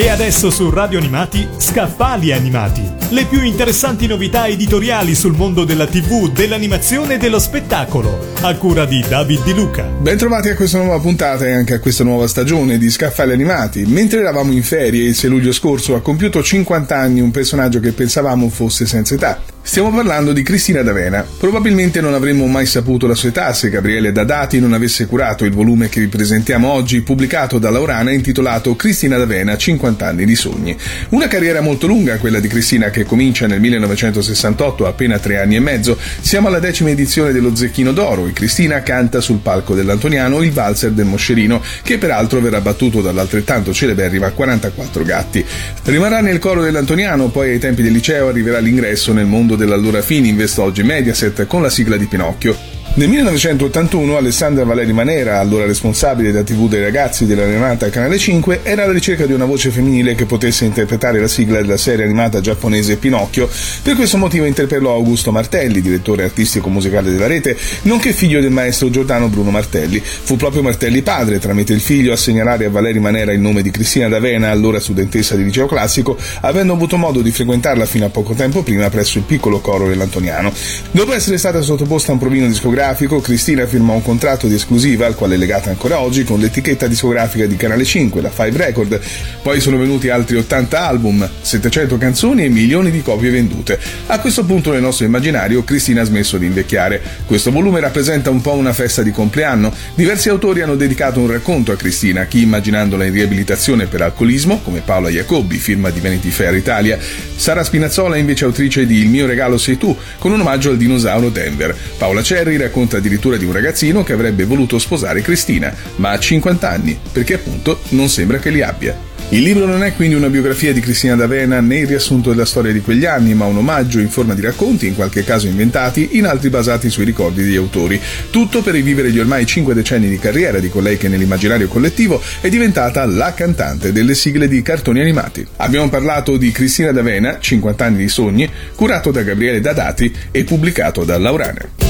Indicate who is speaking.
Speaker 1: E adesso su Radio Animati, Scaffali Animati. Le più interessanti novità editoriali sul mondo della TV, dell'animazione e dello spettacolo. A cura di David Di Luca.
Speaker 2: Bentrovati a questa nuova puntata e anche a questa nuova stagione di Scaffali Animati. Mentre eravamo in ferie il 6 luglio scorso ha compiuto 50 anni un personaggio che pensavamo fosse senza età. Stiamo parlando di Cristina D'Avena. Probabilmente non avremmo mai saputo la sua età se Gabriele Dadati non avesse curato il volume che vi presentiamo oggi, pubblicato da Laurana intitolato Cristina D'Avena 50 anni di sogni. Una carriera molto lunga quella di Cristina che comincia nel 1968, appena tre anni e mezzo. Siamo alla decima edizione dello Zecchino d'Oro e Cristina canta sul palco dell'Antoniano il valzer del Moscerino, che peraltro verrà battuto dall'altrettanto celeberrima 44 gatti. Rimarrà nel coro dell'Antoniano, poi ai tempi del liceo arriverà l'ingresso nel mondo dell'allora Fininvest, oggi Mediaset, con la sigla di Pinocchio. Nel 1981 Alessandra Valeri Manera, allora responsabile della TV dei ragazzi dell'animata Canale 5, era alla ricerca di una voce femminile che potesse interpretare la sigla della serie animata giapponese Pinocchio. Per questo motivo interpellò Augusto Martelli, direttore artistico musicale della rete, nonché figlio del maestro Giordano Bruno Martelli. Fu proprio Martelli padre, tramite il figlio, a segnalare a Valeri Manera il nome di Cristina D'Avena, allora studentessa di liceo classico, avendo avuto modo di frequentarla fino a poco tempo prima presso il piccolo coro dell'Antoniano. Dopo essere stata sottoposta a un provino discografico discografico, Cristina firmò un contratto di esclusiva al quale è legata ancora oggi con l'etichetta discografica di Canale 5, la Five Record. Poi sono venuti altri 80 album, 700 canzoni e milioni di copie vendute. A questo punto nel nostro immaginario Cristina ha smesso di invecchiare. Questo volume rappresenta un po' una festa di compleanno. Diversi autori hanno dedicato un racconto a Cristina, chi immaginandola in riabilitazione per alcolismo, come Paola Jacobi, firma di Vanity Fair Italia. Sara Spinazzola invece autrice di Il mio regalo sei tu, con un omaggio al dinosauro Denver. Paola Cerri racconta addirittura di un ragazzino che avrebbe voluto sposare Cristina, ma ha 50 anni, perché appunto non sembra che li abbia. Il libro non è quindi una biografia di Cristina D'Avena né il riassunto della storia di quegli anni, ma un omaggio in forma di racconti, in qualche caso inventati, in altri basati sui ricordi degli autori. Tutto per rivivere gli ormai cinque decenni di carriera di colei che nell'immaginario collettivo è diventata la cantante delle sigle di cartoni animati. Abbiamo parlato di Cristina D'Avena, 50 anni di sogni, curato da Gabriele Dadati e pubblicato da Laurane.